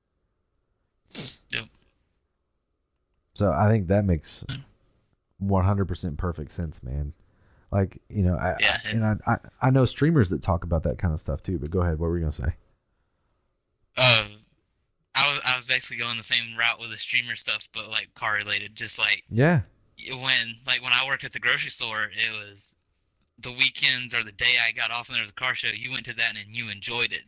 Yep. So I think that makes 100% perfect sense, man. Like, you know, I, Yeah, and I, I, I know streamers that talk about that kind of stuff too, but go ahead. What were you going to say? Uh, I was I was basically going the same route with the streamer stuff, but like car related. Just like Yeah. when like when I work at the grocery store, it was the weekends or the day I got off and there was a car show. You went to that and you enjoyed it,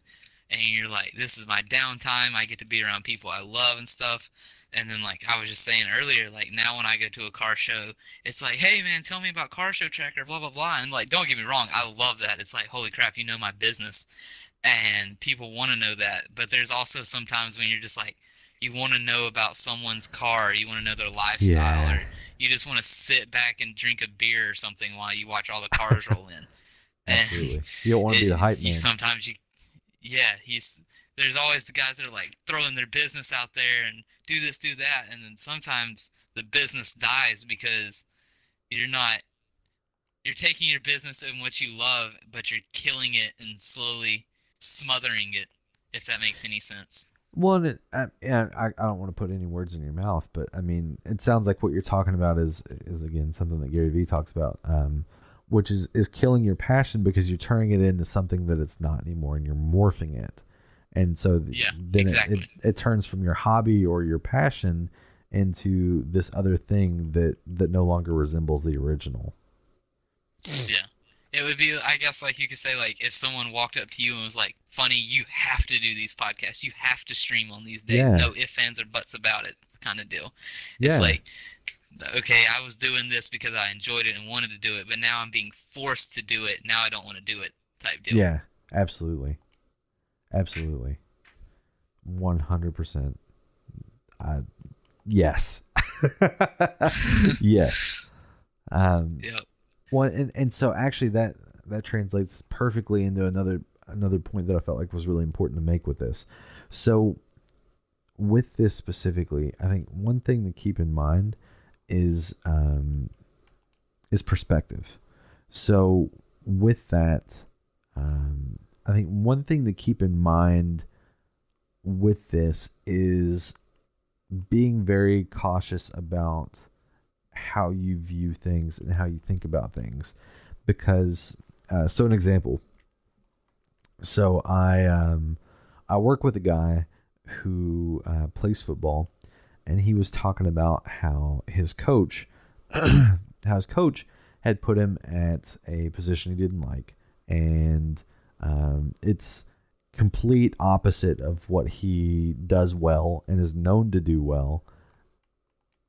and you're like, this is my downtime. I get to be around people I love and stuff. And then like I was just saying earlier, like now when I go to a car show, it's like, hey man, tell me about Car Show Tracker, blah blah blah. And like, don't get me wrong, I love that. It's like, holy crap, you know my business, and people want to know that. But there's also sometimes when you're just like, you want to know about someone's car, you want to know their lifestyle, Yeah. or you just want to sit back and drink a beer or something while you watch all the cars roll in. And Absolutely. You don't want to be the hype man. Sometimes you, yeah, he's there's always the guys that are like throwing their business out there and do this, do that, and then sometimes the business dies because you're not you're taking your business and what you love, but you're killing it and slowly smothering it. If that makes any sense. Well, I, I don't want to put any words in your mouth, but I mean, it sounds like what you're talking about is is again something that Gary Vee talks about, um, which is is killing your passion because you're turning it into something that it's not anymore, and you're morphing it, and so th- Yeah, then it, exactly. it, it turns from your hobby or your passion into this other thing that that no longer resembles the original. Yeah. It would be, I guess, like you could say, like if someone walked up to you and was like, "Funny, you have to do these podcasts. You have to stream on these days. Yeah. No ifs, ands, or buts about it." Kind of deal. Yeah. It's like, okay, I was doing this because I enjoyed it and wanted to do it, but now I'm being forced to do it. Now I don't want to do it. Type deal. Yeah, absolutely, absolutely, one hundred percent. I yes, yes. Um, Yep. Well, and, and so actually that that translates perfectly into another another point that I felt like was really important to make with this. So with this specifically, I think one thing to keep in mind is um, is perspective. So with that, um, I think one thing to keep in mind with this is being very cautious about how you view things and how you think about things. Because uh, so an example. So i um i work with a guy who uh, plays football and he was talking about how his coach how his coach had put him at a position he didn't like. And um, it's complete opposite of what he does well and is known to do well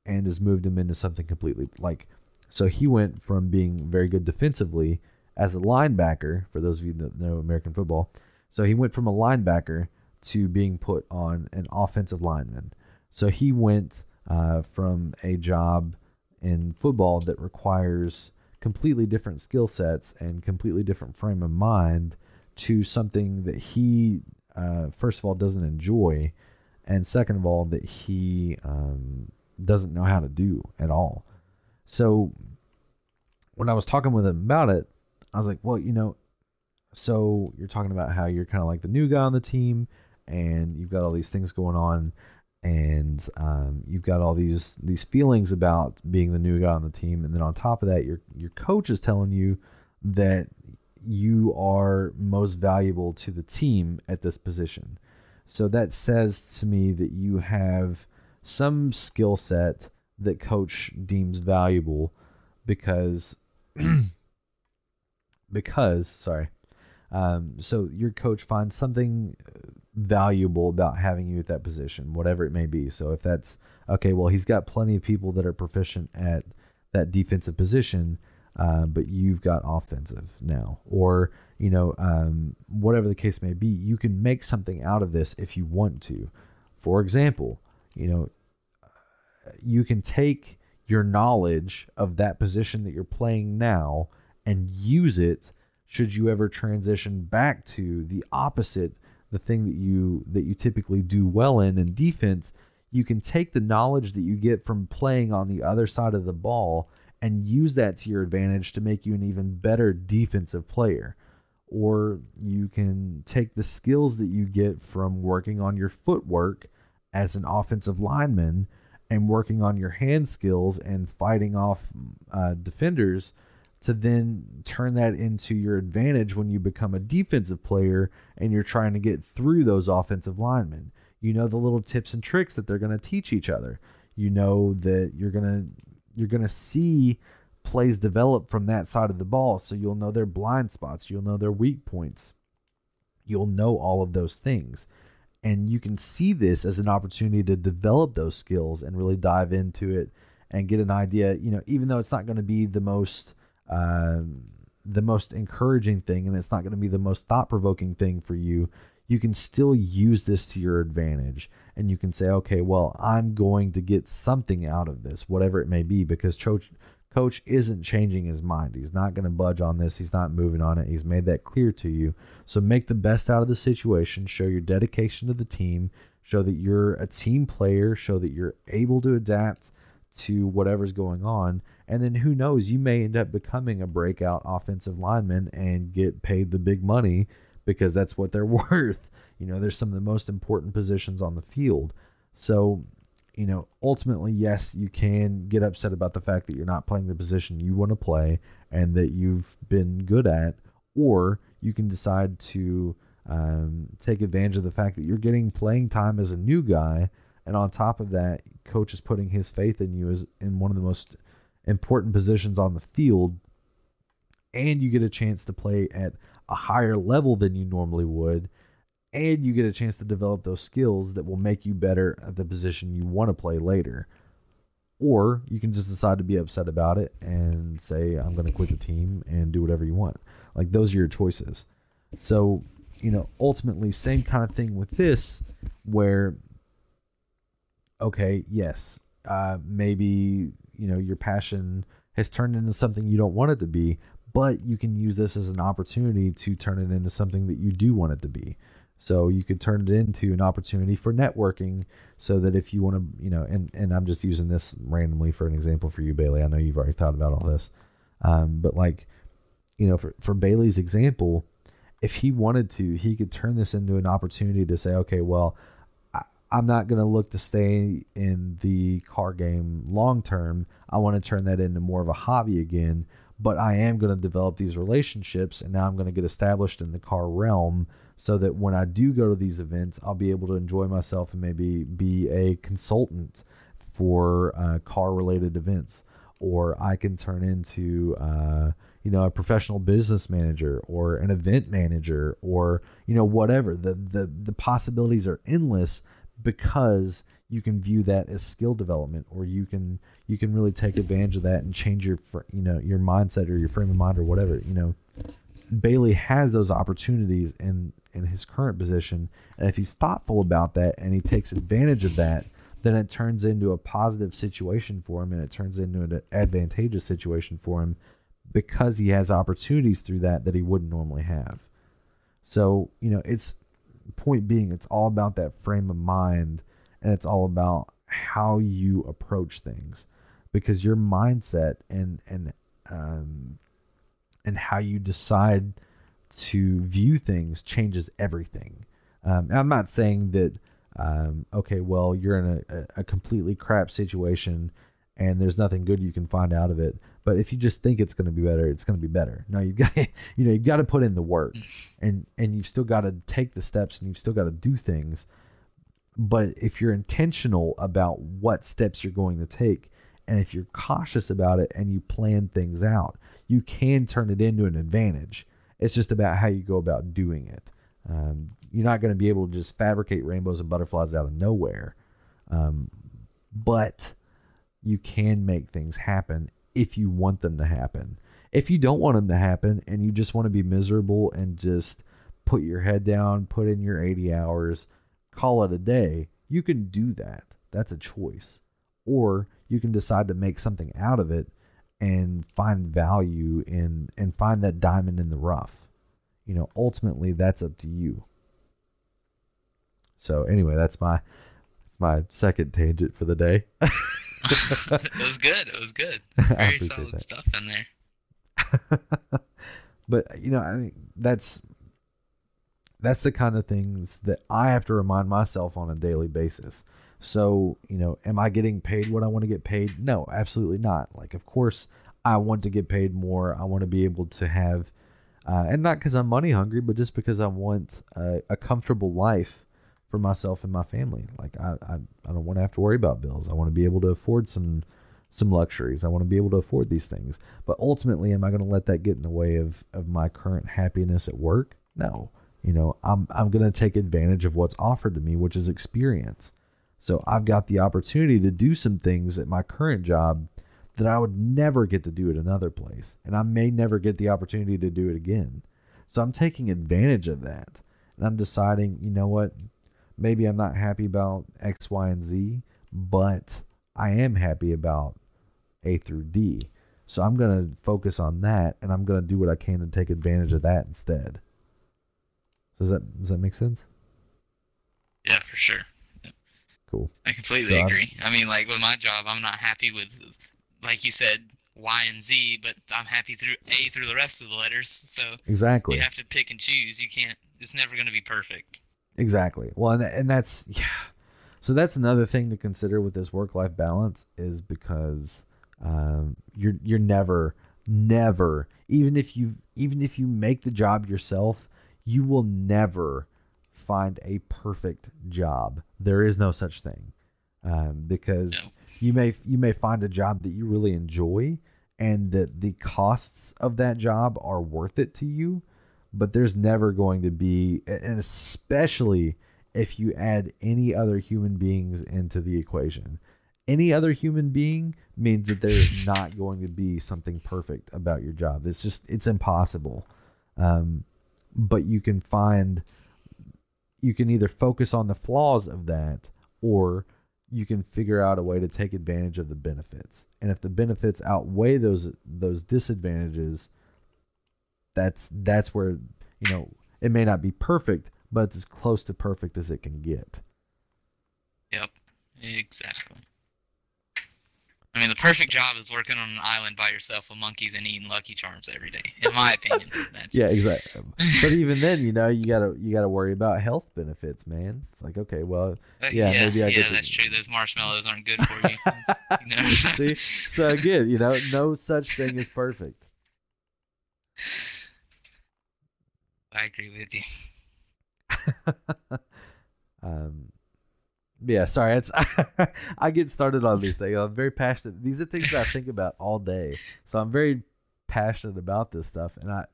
and has moved him into something completely like so he went from being very good defensively as a linebacker for those of you that know American football so he went from a linebacker to being put on an offensive lineman so he went uh, from a job in football that requires completely different skill sets and completely different frame of mind to something that he uh, first of all doesn't enjoy and second of all that he um, doesn't know how to do at all. So when i was talking with him about it i was like well you know so you're talking about how you're kind of like the new guy on the team and you've got all these things going on and um, you've got all these these feelings about being the new guy on the team and then on top of that your your coach is telling you that you are most valuable to the team at this position. So that says to me that you have some skill set that coach deems valuable because because sorry, um, so your coach finds something valuable about having you at that position, whatever it may be. So if that's okay, well, he's got plenty of people that are proficient at that defensive position, uh, but you've got offensive now, or you know, um, whatever the case may be, you can make something out of this if you want to. For example, you know, you can take your knowledge of that position that you're playing now and use it should you ever transition back to the opposite the thing that you that you typically do well in in defense you can take the knowledge that you get from playing on the other side of the ball and use that to your advantage to make you an even better defensive player. Or you can take the skills that you get from working on your footwork as an offensive lineman and working on your hand skills and fighting off uh, defenders to then turn that into your advantage when you become a defensive player and you're trying to get through those offensive linemen. You know the little tips and tricks that they're going to teach each other. You know that you're going to you're going to see plays develop from that side of the ball so you'll know their blind spots, you'll know their weak points. You'll know all of those things. And you can see this as an opportunity to develop those skills and really dive into it and get an idea, you know, even though it's not going to be the most um, the most encouraging thing and it's not going to be the most thought provoking thing for you, you can still use this to your advantage. And you can say, okay, well, I'm going to get something out of this, whatever it may be, because coach, coach isn't changing his mind. He's not going to budge on this. He's not moving on it. He's made that clear to you. So make the best out of the situation. Show your dedication to the team. Show that you're a team player. Show that you're able to adapt to whatever's going on and then who knows, you may end up becoming a breakout offensive lineman and get paid the big money because that's what they're worth. You know, there's some of the most important positions on the field. So, you know, ultimately, yes, you can get upset about the fact that you're not playing the position you want to play and that you've been good at, or you can decide to um, take advantage of the fact that you're getting playing time as a new guy, and on top of that, coach is putting his faith in you as in one of the most important positions on the field, and you get a chance to play at a higher level than you normally would, and you get a chance to develop those skills that will make you better at the position you want to play later. Or you can just decide to be upset about it and say, I'm going to quit the team and do whatever you want. Like, those are your choices. So, you know, ultimately, same kind of thing with this, where, okay, yes, uh, maybe you know your passion has turned into something you don't want it to be but you can use this as an opportunity to turn it into something that you do want it to be. So you could turn it into an opportunity for networking so that if you want to you know and and i'm just using this randomly for an example for you bailey. I know you've already thought about all this. Um, but like you know for, for bailey's example if he wanted to he could turn this into an opportunity to say okay well I'm not going to look to stay in the car game long term. I want to turn that into more of a hobby again, but I am going to develop these relationships and now I'm going to get established in the car realm so that when I do go to these events, I'll be able to enjoy myself and maybe be a consultant for uh, car related events. Or I can turn into, uh, you know, a professional business manager or an event manager or, you know, whatever. The, the, the possibilities are endless because you can view that as skill development or you can you can really take advantage of that and change your you know your mindset or your frame of mind or whatever you know. Bailey has those opportunities in in his current position and if he's thoughtful about that and he takes advantage of that then it turns into a positive situation for him and it turns into an advantageous situation for him because he has opportunities through that that he wouldn't normally have. So you know it's point being, it's all about that frame of mind and it's all about how you approach things because your mindset and and um, and how you decide to view things changes everything. Um, I'm not saying that um, okay, well, you're in a, a completely crap situation and there's nothing good you can find out of it. But if you just think it's going to be better, it's going to be better. No, you've got you know you've got to put in the work, and and you've still got to take the steps, and you've still got to do things. But if you're intentional about what steps you're going to take, and if you're cautious about it, and you plan things out, you can turn it into an advantage. It's just about how you go about doing it. Um, you're not going to be able to just fabricate rainbows and butterflies out of nowhere, um, but you can make things happen if you want them to happen. If you don't want them to happen and you just want to be miserable and just put your head down, put in your 80 hours, call it a day, you can do that. That's a choice. Or you can decide to make something out of it and find value in and find that diamond in the rough. You know, ultimately that's up to you. So anyway, that's my that's my second tangent for the day. it was good. It was good. Very solid that. stuff in there. but you know, I mean, that's that's the kind of things that I have to remind myself on a daily basis. So, you know, am I getting paid what I want to get paid? No, absolutely not. Like, of course, I want to get paid more. I want to be able to have, uh, and not because I'm money hungry, but just because I want a, a, comfortable life for myself and my family. Like, I, I, I don't want to have to worry about bills. I want to be able to afford some some luxuries. I want to be able to afford these things. But ultimately, am I going to let that get in the way of, of my current happiness at work? No. You know, I'm I'm going to take advantage of what's offered to me, which is experience. So I've got the opportunity to do some things at my current job that I would never get to do at another place, and I may never get the opportunity to do it again. So I'm taking advantage of that. And I'm deciding, you know what? Maybe I'm not happy about X, Y, and Z, but I am happy about A through D. So I'm going to focus on that and I'm going to do what I can to take advantage of that instead. Does that does that make sense? Yeah, for sure. Cool. I completely so agree. I'm, I mean, like with my job, I'm not happy with, like you said, Y and Z, but I'm happy through A through the rest of the letters. So exactly, you have to pick and choose. You can't. It's never going to be perfect. Exactly. Well, and, and that's yeah. So that's another thing to consider with this work-life balance is because um, you're you're never never even if you even if you make the job yourself you will never find a perfect job. There is no such thing um, because you may you may find a job that you really enjoy and that the costs of that job are worth it to you, but there's never going to be, and especially if you add any other human beings into the equation. Any other human being means that there is not going to be something perfect about your job. It's just it's impossible. Um, but you can find you can either focus on the flaws of that or you can figure out a way to take advantage of the benefits. And if the benefits outweigh those those disadvantages, that's that's where you know it may not be perfect, but it's as close to perfect as it can get. Yep, exactly. I mean, the perfect job is working on an island by yourself with monkeys and eating Lucky Charms every day. In my opinion, that's yeah, exactly. But even then, you know, you gotta you gotta worry about health benefits, man. It's like, okay, well, uh, yeah, yeah, maybe I get it. yeah, that's true. Those marshmallows aren't good for you. you know? See, so again, you know, no such thing is perfect. I agree with you. um, yeah, sorry. It's I get started on these things. I'm very passionate. These are things I think about all day. So I'm very passionate about this stuff. And I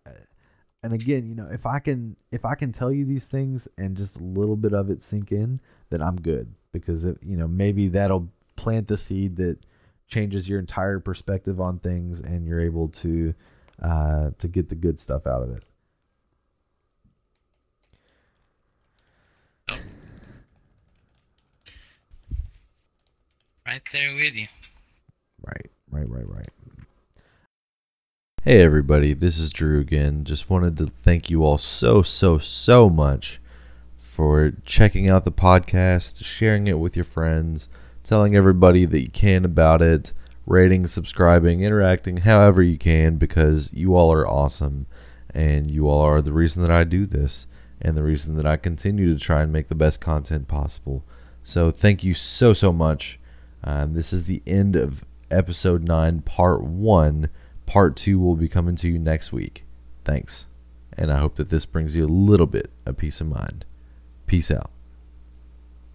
and again, you know, if I can if I can tell you these things and just a little bit of it sink in, then I'm good because it, you know, maybe that'll plant the seed that changes your entire perspective on things and you're able to uh to get the good stuff out of it. Right there with you. Right, right, right, right. Hey everybody, this is Drew again. Just wanted to thank you all so, so, so much for checking out the podcast, sharing it with your friends, telling everybody that you can about it, rating, subscribing, interacting however you can because you all are awesome and you all are the reason that I do this and the reason that I continue to try and make the best content possible. So thank you so, so much. Um, this is the end of episode 9, part 1. Part 2 will be coming to you next week. Thanks. And I hope that this brings you a little bit of peace of mind. Peace out.